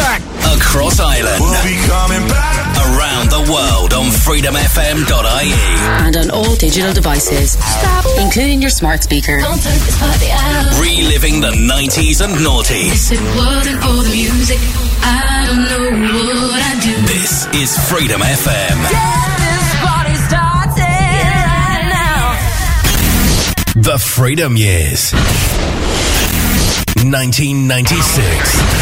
back. Across Ireland. We'll be coming back. Around the world on freedomfm.ie. And on all digital devices. Stop. Including your smart speaker. Don't turn this party out. Reliving the 90s and noughties. If it wasn't for the music, I don't know what I'd do. This is Freedom FM. The Freedom Years. 1996.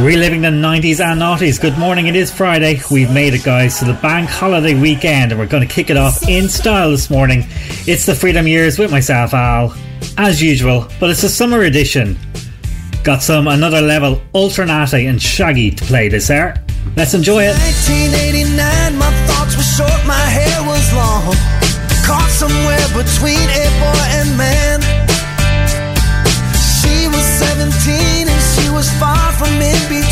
Reliving the 90s and noughties. Good morning, it is Friday. We've made it, guys, to the bank holiday weekend, and we're going to kick it off in style this morning. It's the Freedom Years with myself, Al, as usual, but it's a summer edition. Got some another level Ultra Naté and Shaggy to play this air. Let's enjoy it. 1989, my thoughts were short, my hair was long. Caught somewhere between a boy and man. She was 17 and she was far from in between.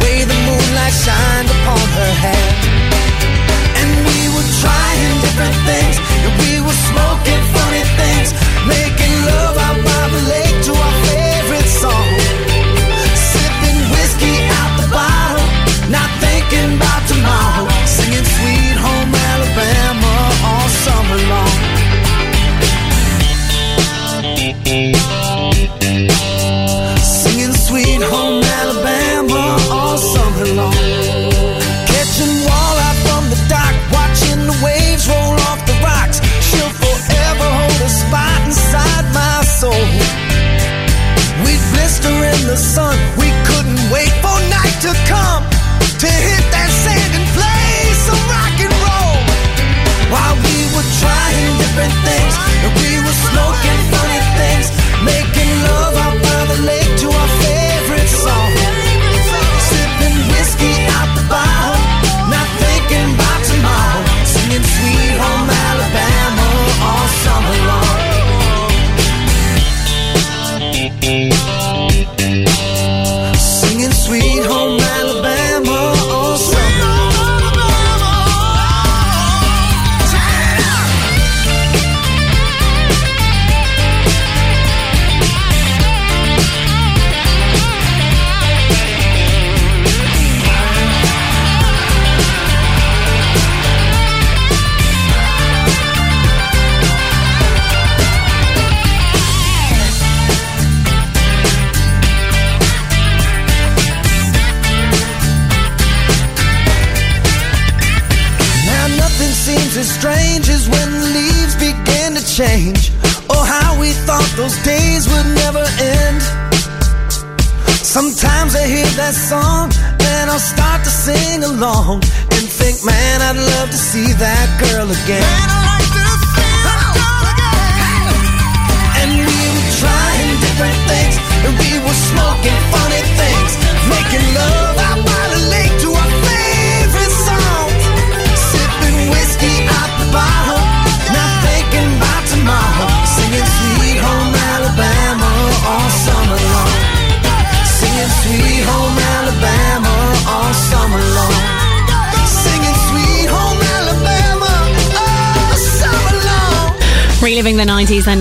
way the moonlight shined upon her hair. And we were trying different things, and we were smoking funny things, making love out by the lake to our face. the sun. We couldn't wait for night to come to hit that sand and play some rock and roll while we were trying different things.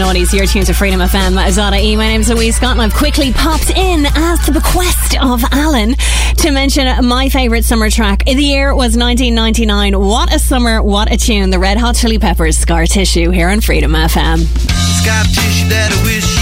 noughties. You're tuned to Freedom FM. That is Zara E. My name's Louise Scott, and I've quickly popped in at the bequest of Alan to mention my favourite summer track. The year was 1999. What a summer, what a tune. The Red Hot Chili Peppers, Scar Tissue, here on Freedom FM. Scar Tissue that I wish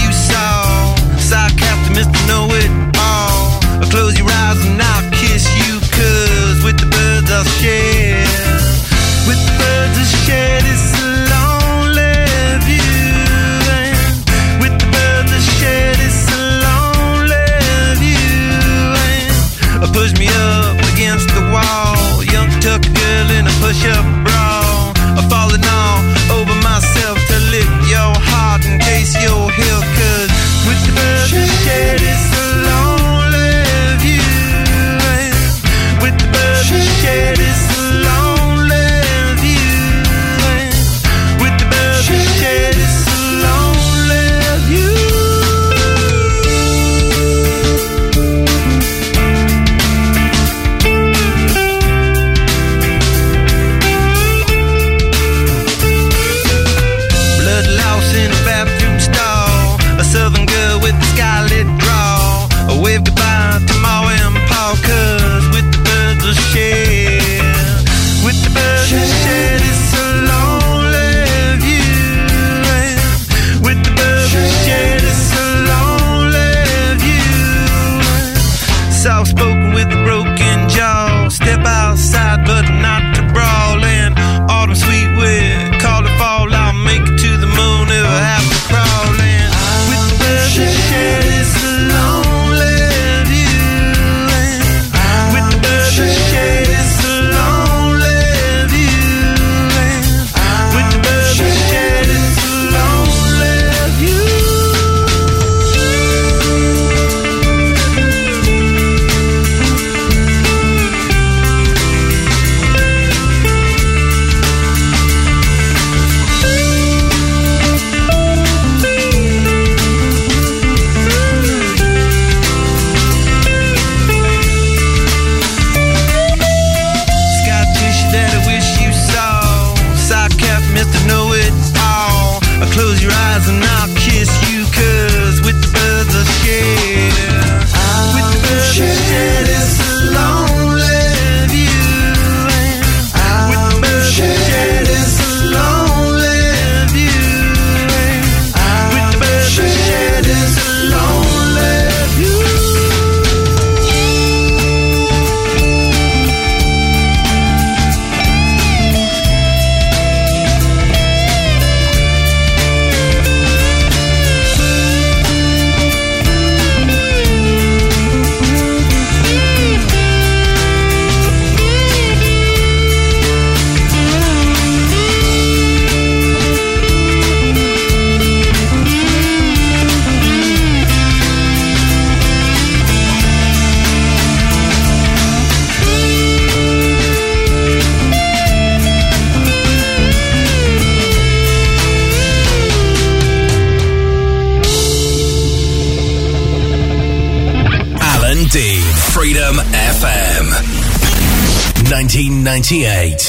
98.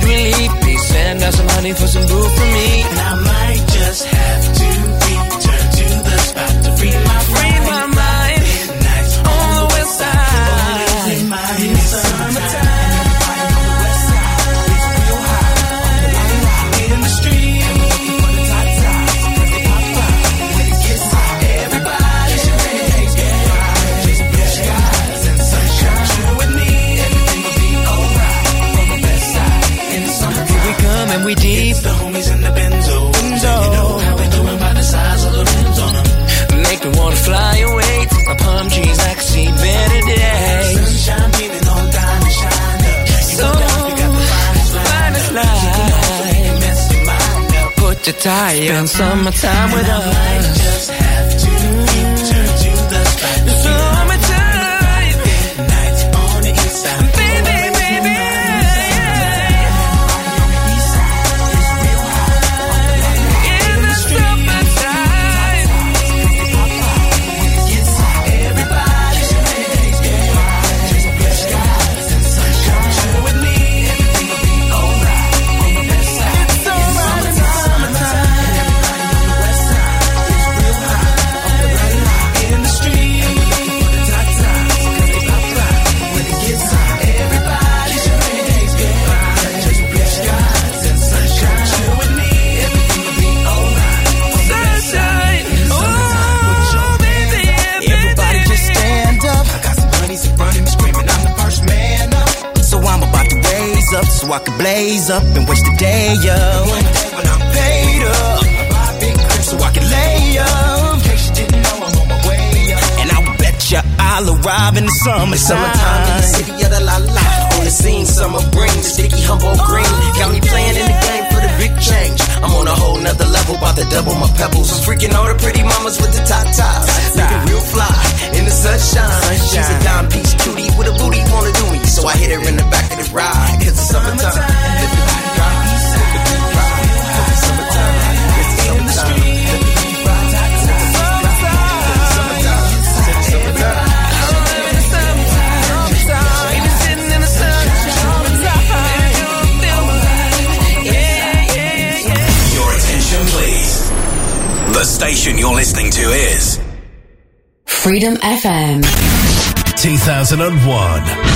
need relief, please send out some money for some boo for me. And I the Spend summertime with us. Blaze up and waste the day up. When I'm paid up, I buy big crib so I can lay up. In case you didn't know, I'm on my way up. And I will bet you I'll arrive in the summer. Summertime in the city of the la la. On the scene, summer brings sticky humble green. Got me playing in the game for the big change. I'm on a whole nother level, about to double my pebbles. I'm freaking all the pretty mamas with the top tops. Looking real fly in the sunshine. She's a dime piece cutie with a booty wanna do me. So I hit her in the back of the ride, cause it's summertime. Live The station you're listening to is Freedom FM. 2001.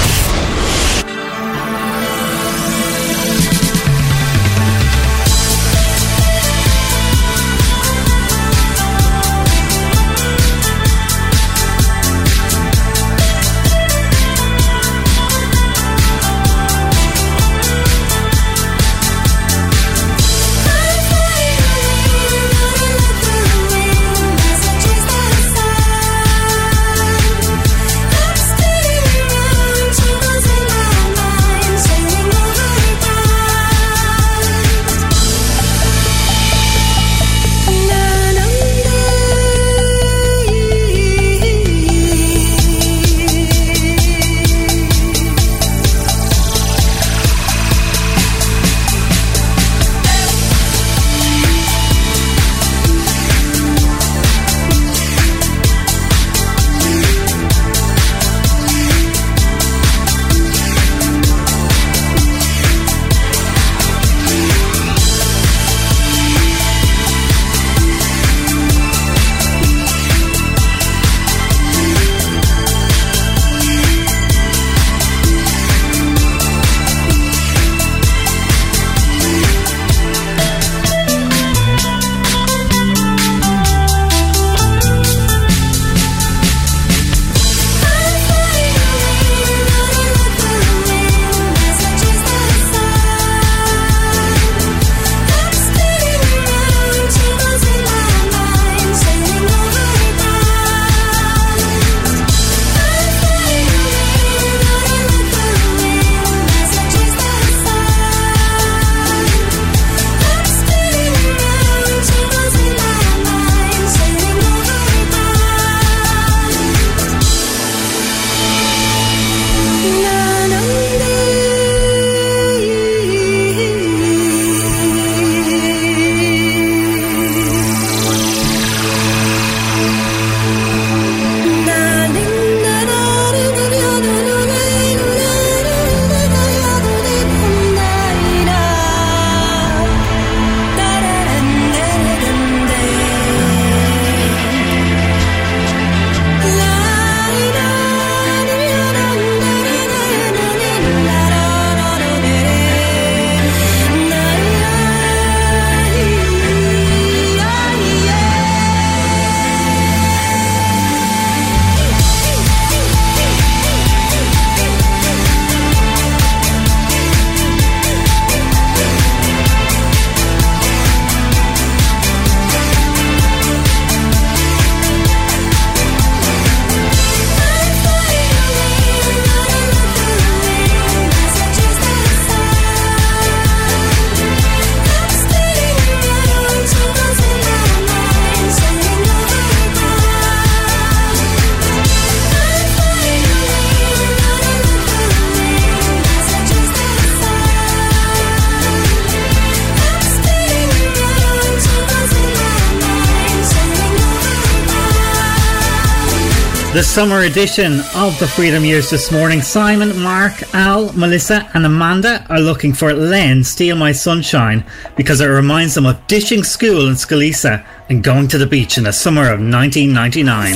the summer edition of the Freedom Years this morning. Simon, Mark, Al, Melissa, and Amanda are looking for Len Steal My Sunshine because it reminds them of dishing school in Scalisa and going to the beach in the summer of 1999.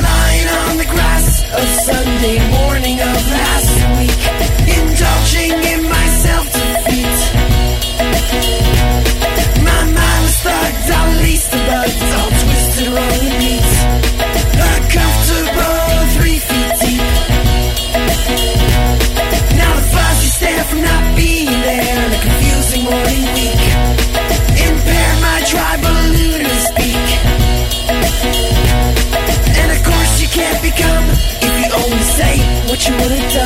you would have done.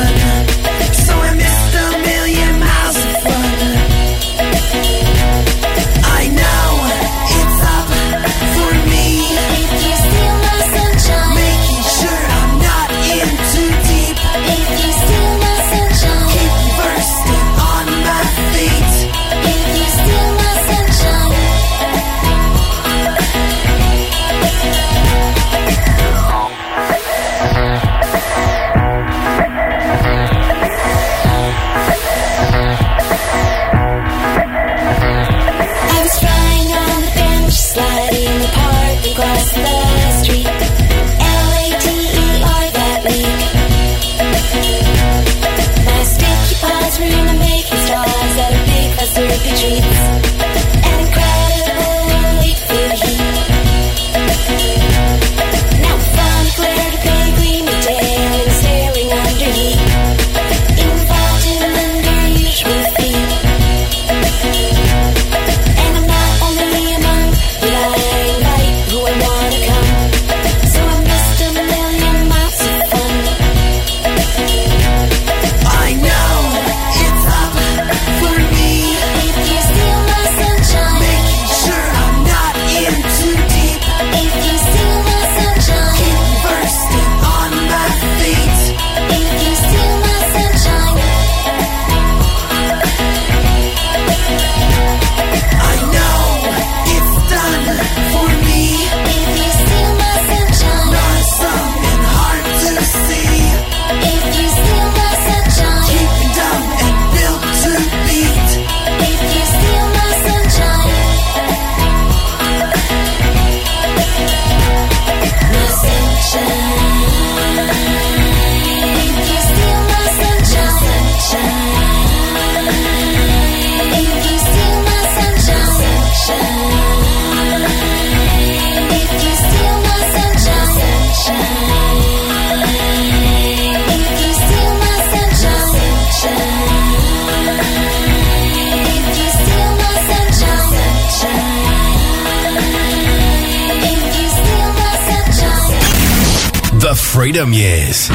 Freedom Years.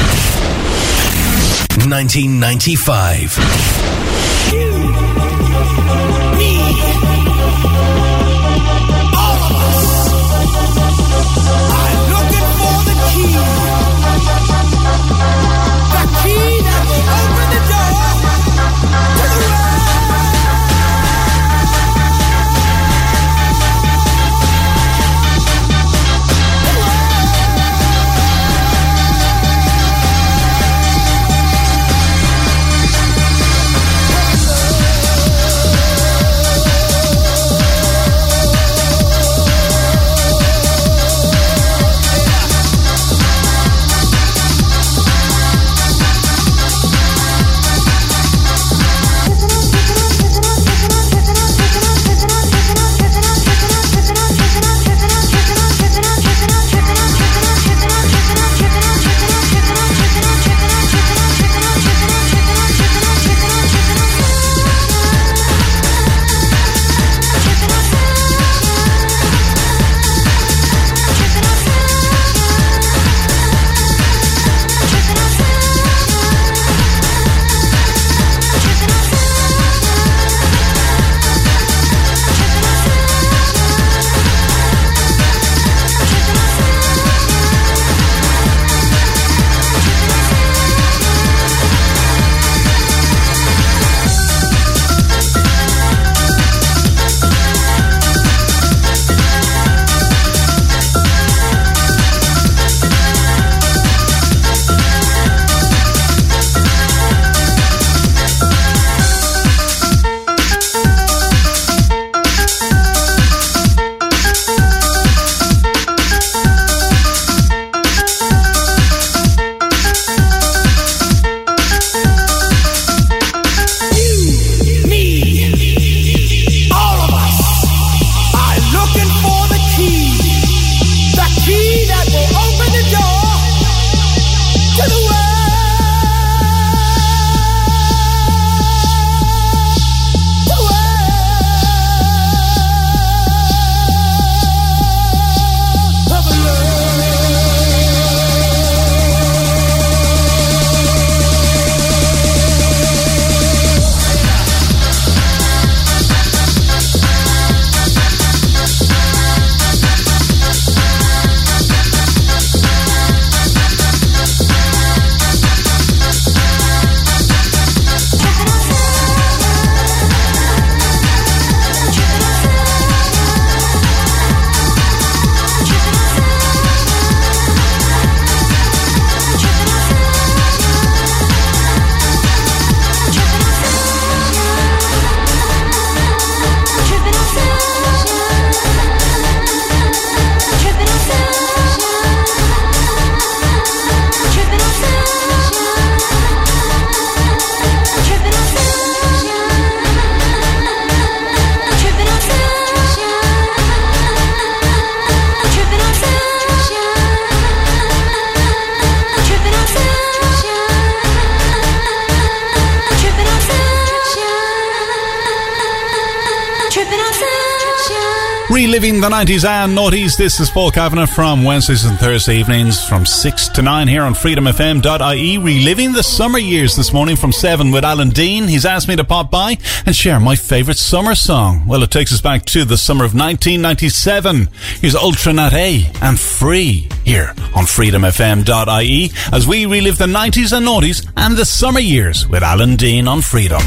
1995. The 90s and noughties. This is Paul Kavanagh from Wednesdays and Thursday evenings from 6 to 9 here on freedomfm.ie. Reliving the summer years this morning from 7 with Alan Dean. He's asked me to pop by and share my favourite summer song. Well, it takes us back to the summer of 1997. Here's Ultra Naté and Free here on freedomfm.ie as we relive the 90s and noughties and the summer years with Alan Dean on Freedom.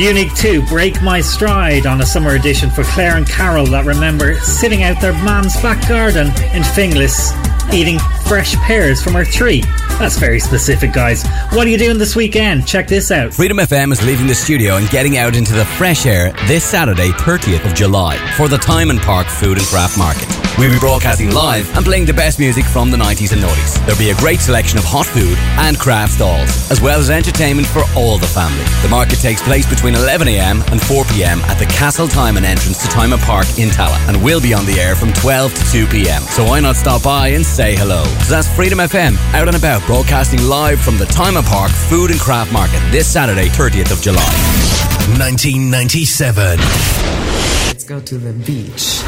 Unique 2, Break My Stride on a summer edition for Claire and Carol that remember sitting out their mum's back garden in Finglas eating fresh pears from her tree. That's very specific, guys. What are you doing this weekend? Check this out. Freedom FM is leaving the studio and getting out into the fresh air this Saturday, 30th of July, for the Tymon Park Food and Craft Market. We'll be broadcasting live and playing the best music from the 90s and noughties. There'll be a great selection of hot food and craft stalls, as well as entertainment for all the family. The market takes place between 11am and 4pm at the Castletymon entrance to Tymon Park in Tallaght, and we'll be on the air from 12 to 2pm. So why not stop by and say hello? So that's Freedom FM, out and about, broadcasting live from the Tymon Park Food and Craft Market this Saturday, 30th of July. 1997. Let's go to the beach.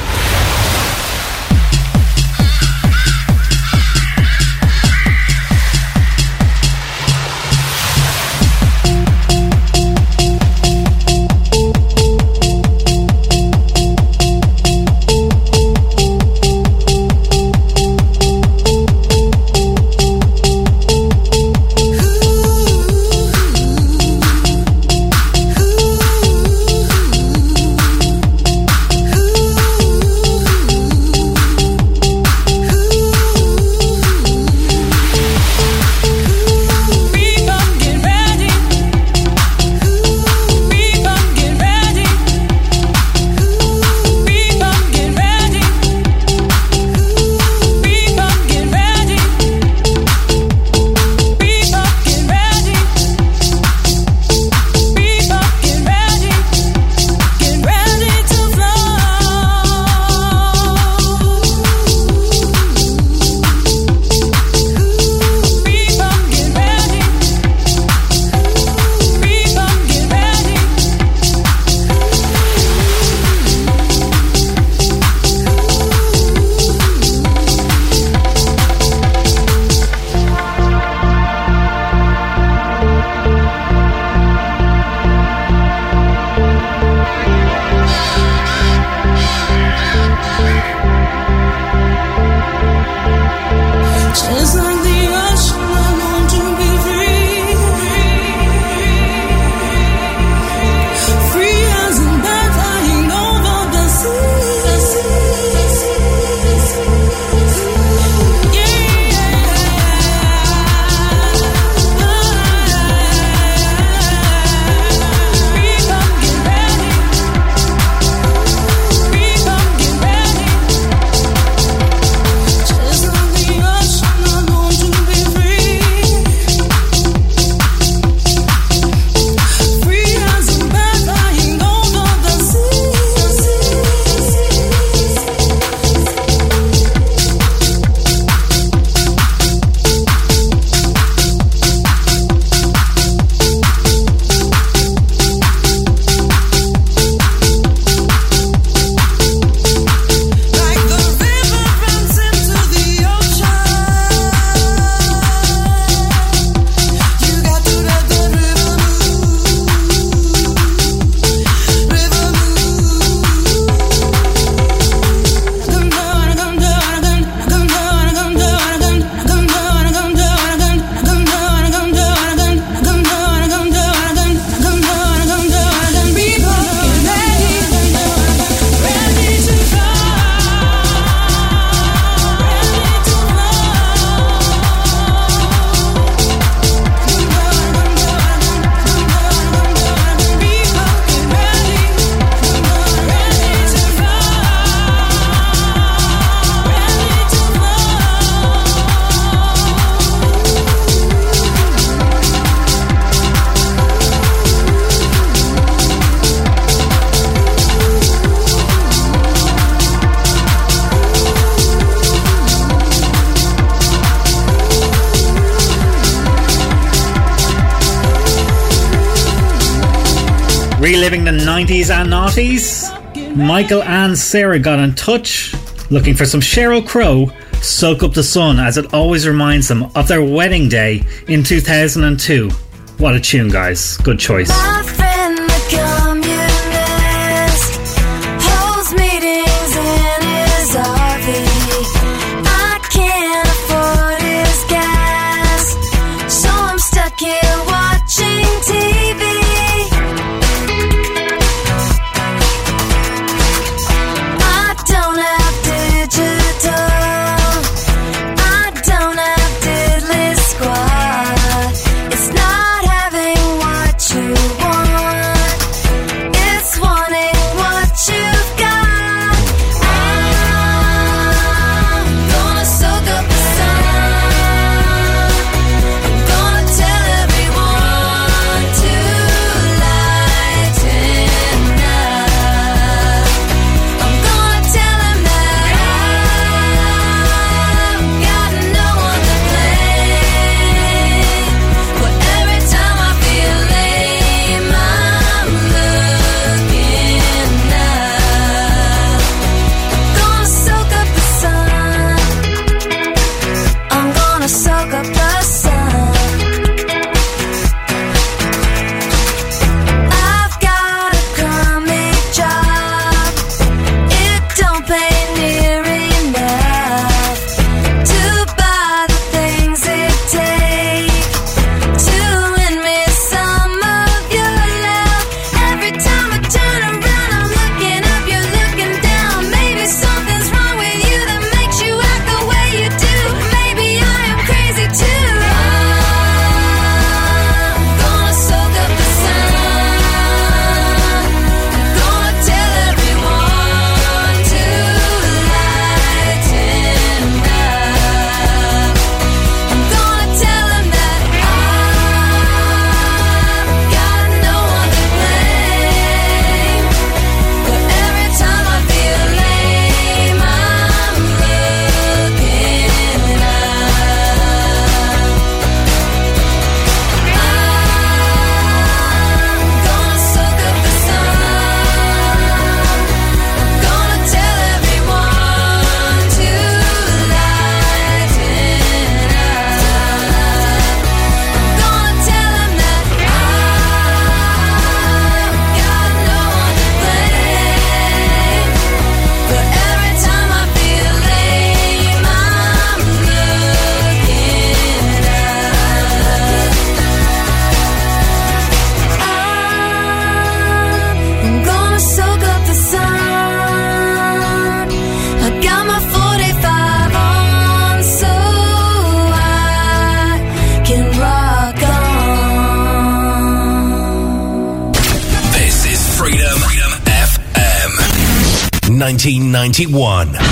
90s and noughties, Michael and Sarah got in touch looking for some Sheryl Crow, Soak Up the Sun, as it always reminds them of their wedding day in 2002. What a tune, guys. Good choice. 1991.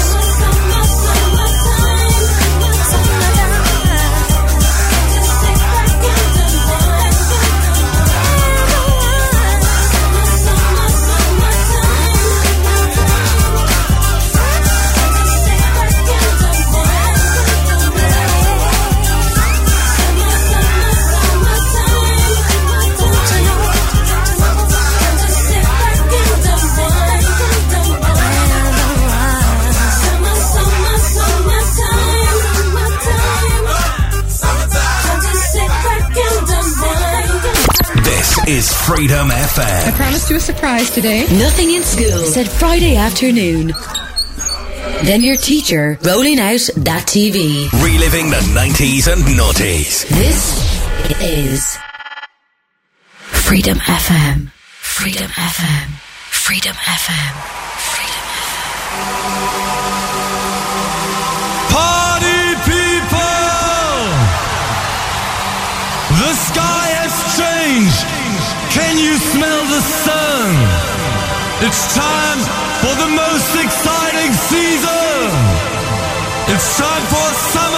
Freedom FM. I promised you a surprise today. Nothing in school said Friday afternoon. Then your teacher rolling out that TV. Reliving the 90s and noughties. This is Freedom FM. Freedom FM. Freedom FM. Party people! The sky has changed. Can you smell the sun? It's time for the most exciting season. It's time for summer.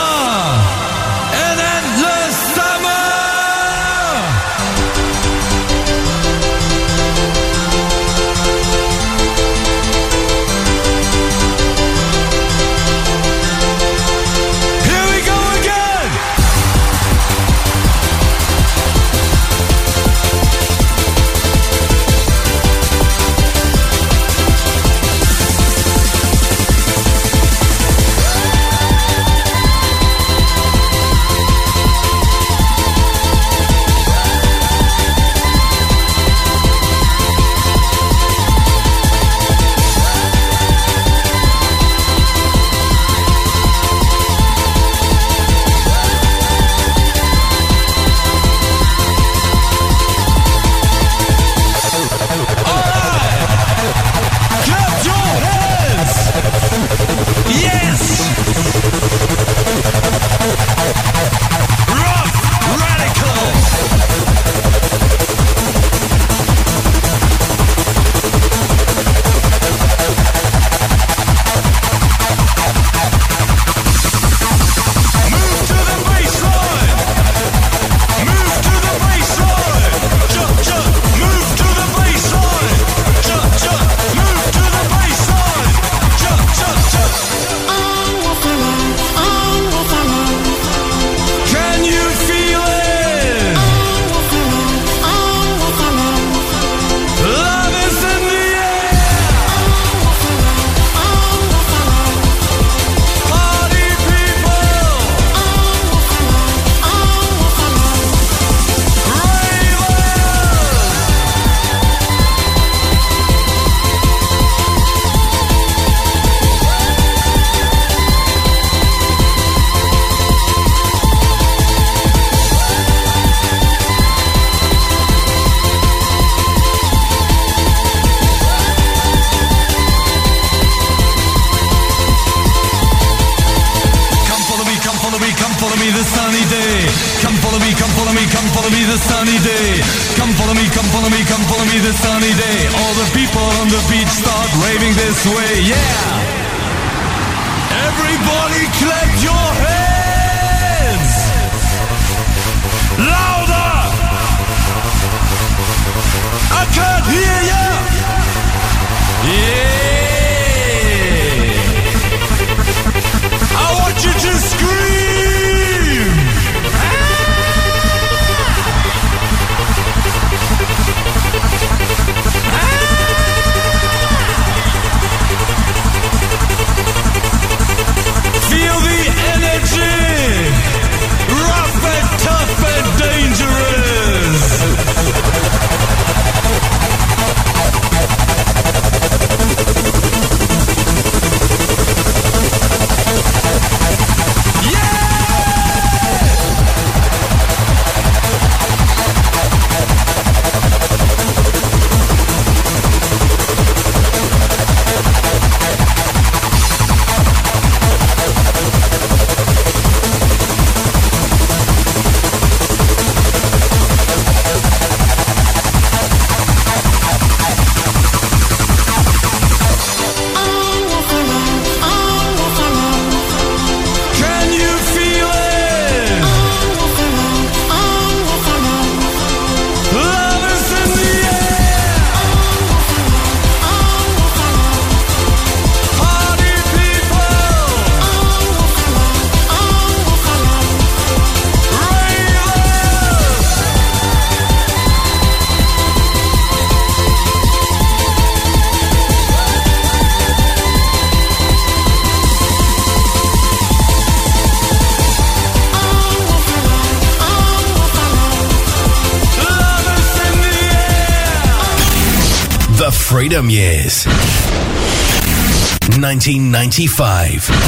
1995.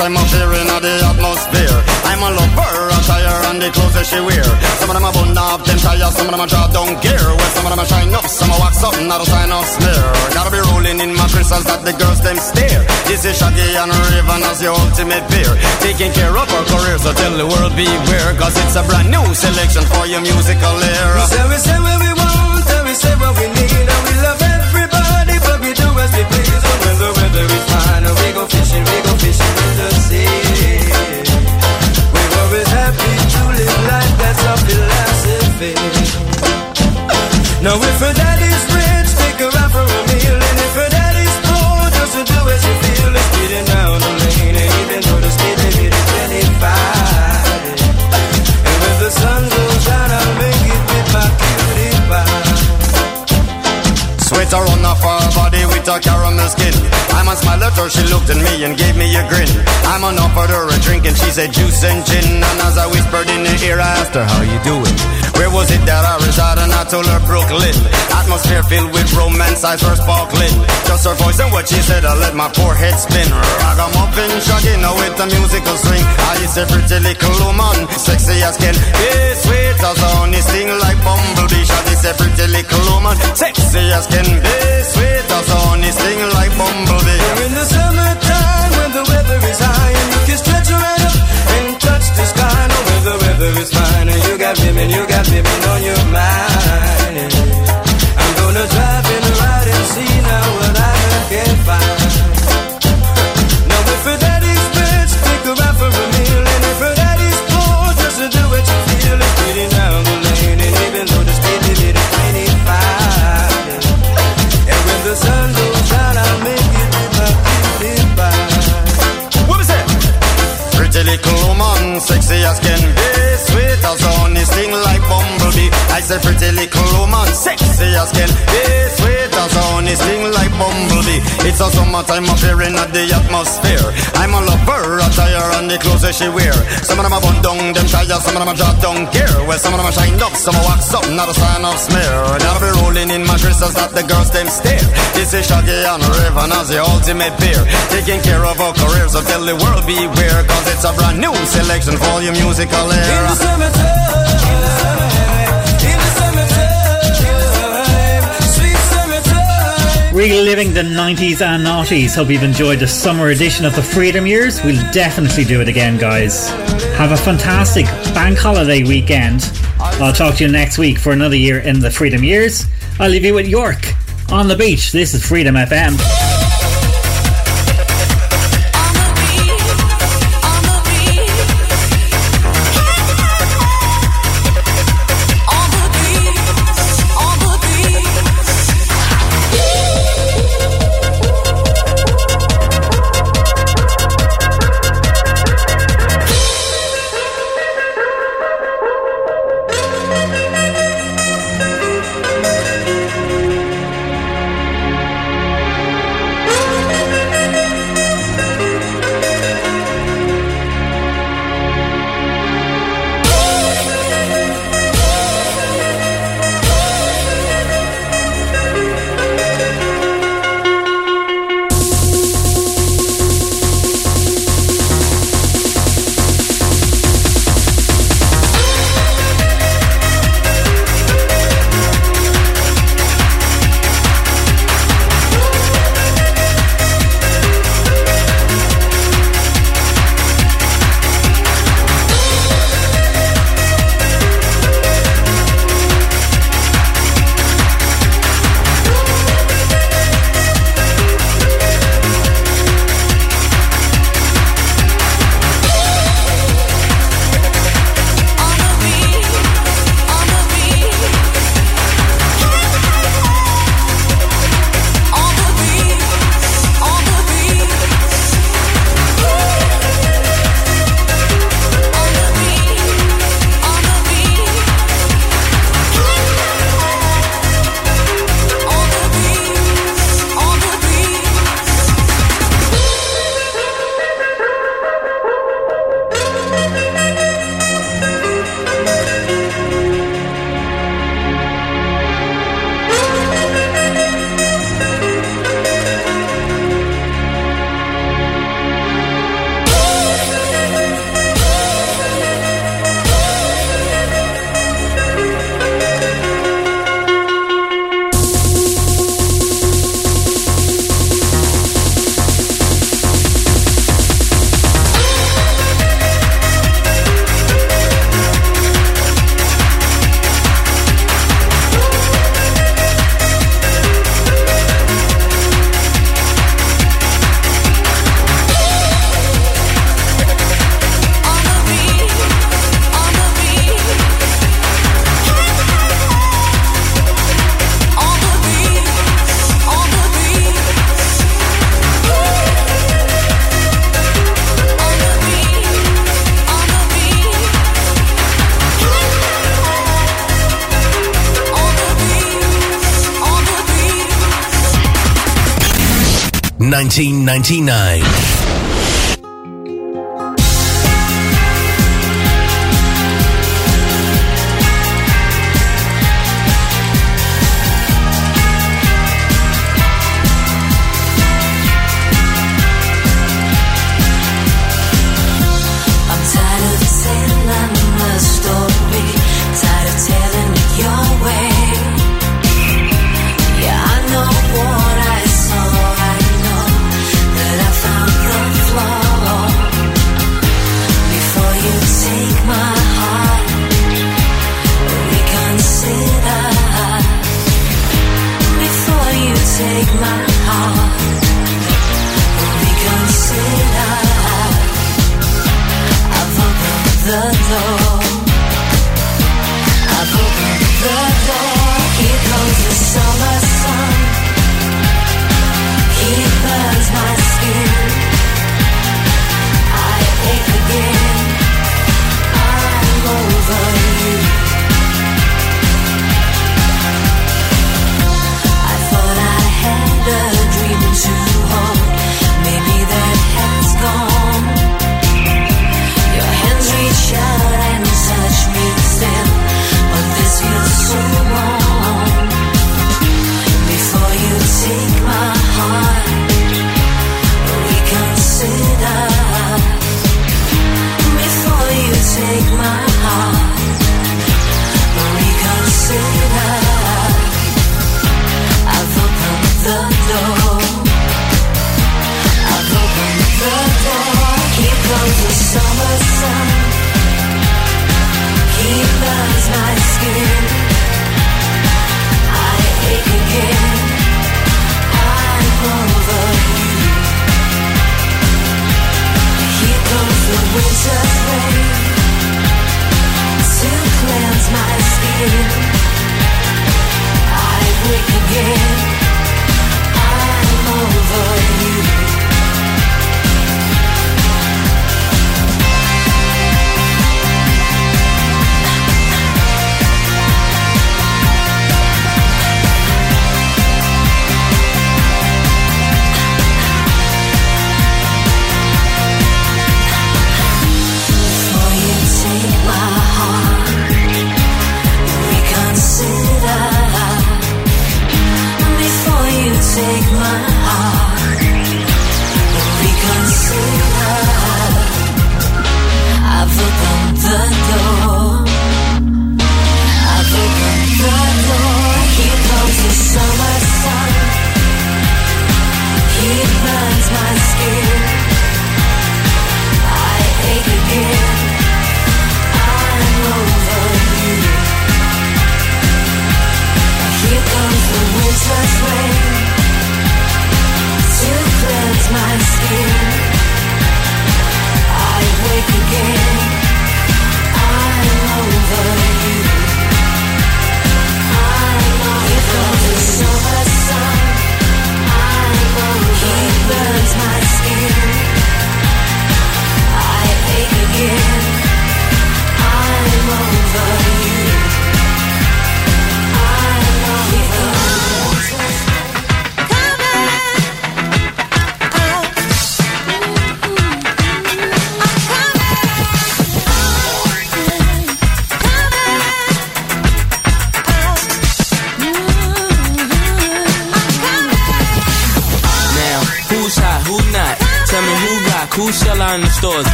It's a summertime affair in the atmosphere. I'm a lover, attire and the clothes that she wear. Some of them are bun up, them tires, some of them are drop down gear. Well, some of them are shine up, some are wax up, not a sign of smear. Gotta be rolling in my crystals that the girls them stare. This is Shaggy and Rayvon as your ultimate peer. Taking care of our career, so tell the world beware. Cause it's a brand new selection for your musical era. We say, we say what we want, and we say what we need, and we love everybody, but we do as we please. We go fishing, we go fishing in the sea. We're always happy to live life. Now if her daddy's rich, for a meal, and if her daddy's poor, doesn't do as down the lane, and even though the speed limit is 25. And when the sun goes down, I'll make it with my her body with caramel skin. I'm a smile at her, she looked at me and gave me a grin. I'm on offered her a drink and she said juice and gin. And as I whispered in her ear, I asked her how you doing. Where was it that I resided? I told her Brooklyn. Atmosphere filled with romance, eyes were sparkling. Just her voice and what she said, I let my poor head spin. Ragamuffin, shaggy, now with the musical swing. I is a pretty little woman, sexy as can be, sweet as honey, sting like bumblebee. Shaggy is a pretty little woman, sexy as can be, sweet as honey, sting like bumblebee. We're in the summertime when the weather is high and you can stretch right up and touch the sky. No, the weather is fine and you got women, you got women on your mind. Sexy as can be, sweet as honey, sting like bumblebee. It's a summertime appearing at the atmosphere. I'm a lover, attire and the clothes that she wear. Some of them are bun down, them tires, some of them are drop down gear. Well, some of them are shined up, some are wax up, not a sign of smear. Now be rolling in mattresses that the girls them stare. This is Shaggy and Rayvon as the ultimate peer. Taking care of our careers, so tell the world beware. Cause it's a brand new selection for your musical era. Reliving the 90s and noughties. Hope you've enjoyed the summer edition of the Freedom Years. We'll definitely do it again, guys. Have a fantastic bank holiday weekend. I'll talk to you next week for another year in the Freedom Years. I'll leave you with York on the beach. This is Freedom FM. 1999.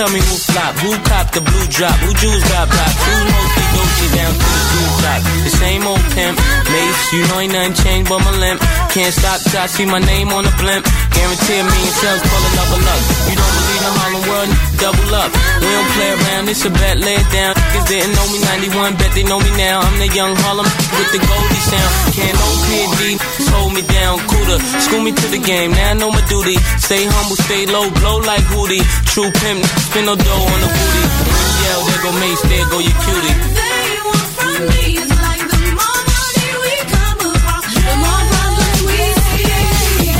Tell me who flop, who cop the blue drop, who jewels got pop, who mostly Dolce down to the blue top. The same old pimp, Mase, you know ain't nothing changed but my limp. Can't stop till I see my name on the blimp. Guarantee a million sales, pull another luck. You don't believe in Harlem World, double up. We don't play around, it's a bet, lay it down. Niggas didn't know me 91, bet they know me now. I'm the young Harlem with the Goldie sound. Can't no PD, hold me down, cooler. School me to the game, now I know my duty. Stay humble, stay low, blow like Hootie. True pimp, spin no dough on the booty. When you yell, there go Mase, there go your cutie. They want from me, it's like the more money we come across, the more problems we see.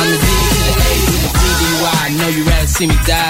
I'm the D to the A to the DDY. I know you rather see me die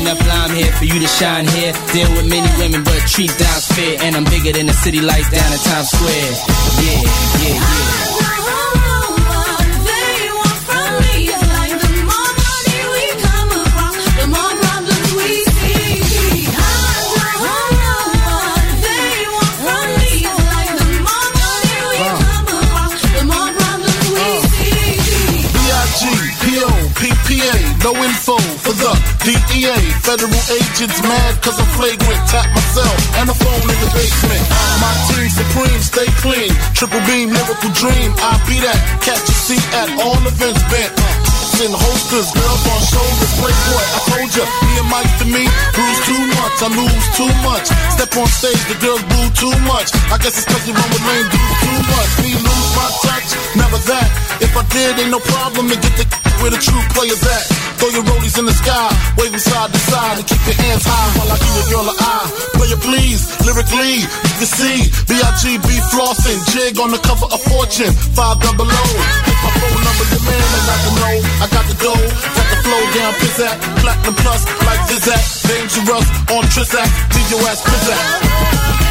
enough lime here for you to shine here. Deal with many women, but treat down's fair. And I'm bigger than the city lights down in Times Square. Yeah, yeah, yeah. DEA. Federal agents mad cause I'm flagrant. Tap myself and the phone in the basement. My team supreme, stay clean. Triple beam, lyrical dream. I be that. Catch a seat at all events bent. In holsters, girls on shoulders, playboy. I told ya, me and Mike to me, bruise too much, I lose too much. Step on stage, the girls boo too much. I guess it's cause you run with lame dudes too much. Me lose my touch, never that. If I did, ain't no problem to get the where the true players at. Throw your rollies in the sky, waving side to side, and keep your hands high while I give your girl an eye. Play it please, lyrically, you can see B.I.G.B. flossing, jig on the cover of Fortune, five double O. Hit my phone number, your man, and I to know, I got the dough, got the flow down, pizzazz, platinum plus, like Zizak, dangerous on Trizak, leave your ass pizzazz.